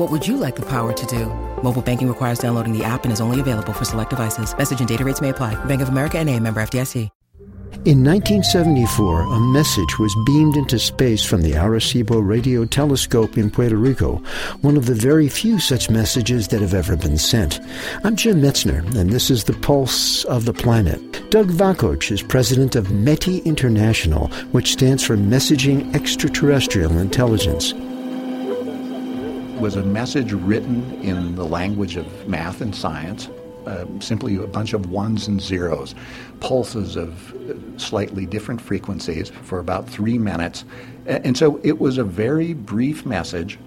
What would you like the power to do? Mobile banking requires downloading the app and is only available for select devices. Message and data rates may apply. Bank of America and a member FDIC. In 1974, a message was beamed into space from the Arecibo radio telescope in Puerto Rico, one of the very few such messages that have ever been sent. I'm Jim Metzner, and this is the Pulse of the Planet. Doug Vakoch is president of METI International, which stands for Messaging Extraterrestrial Intelligence was a message written in the language of math and science, uh, simply a bunch of ones and zeros, pulses of slightly different frequencies for about three minutes. And so it was a very brief message,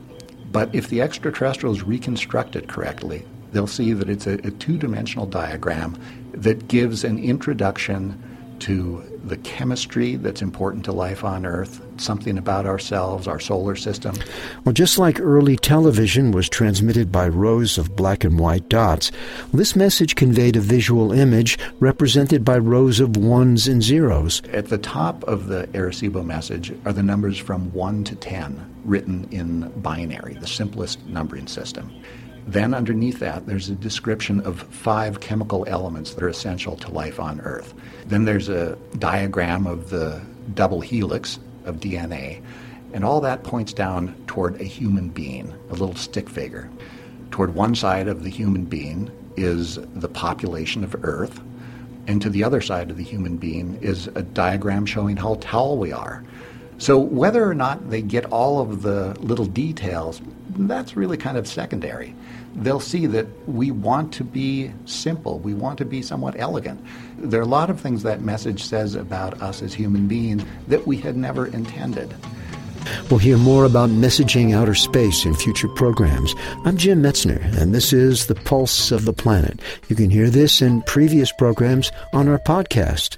but if the extraterrestrials reconstruct it correctly, they'll see that it's a, a two dimensional diagram that gives an introduction to the chemistry that's important to life on Earth, something about ourselves, our solar system. Well, just like early television was transmitted by rows of black and white dots, this message conveyed a visual image represented by rows of ones and zeros. At the top of the Arecibo message are the numbers from 1 to 10 written in binary, the simplest numbering system. Then, underneath that, there's a description of five chemical elements that are essential to life on Earth. Then there's a diagram of the double helix of DNA, and all that points down toward a human being, a little stick figure. Toward one side of the human being is the population of Earth, and to the other side of the human being is a diagram showing how tall we are. So, whether or not they get all of the little details, that's really kind of secondary. They'll see that we want to be simple, we want to be somewhat elegant. There are a lot of things that message says about us as human beings that we had never intended. We'll hear more about messaging outer space in future programs. I'm Jim Metzner, and this is The Pulse of the Planet. You can hear this and previous programs on our podcast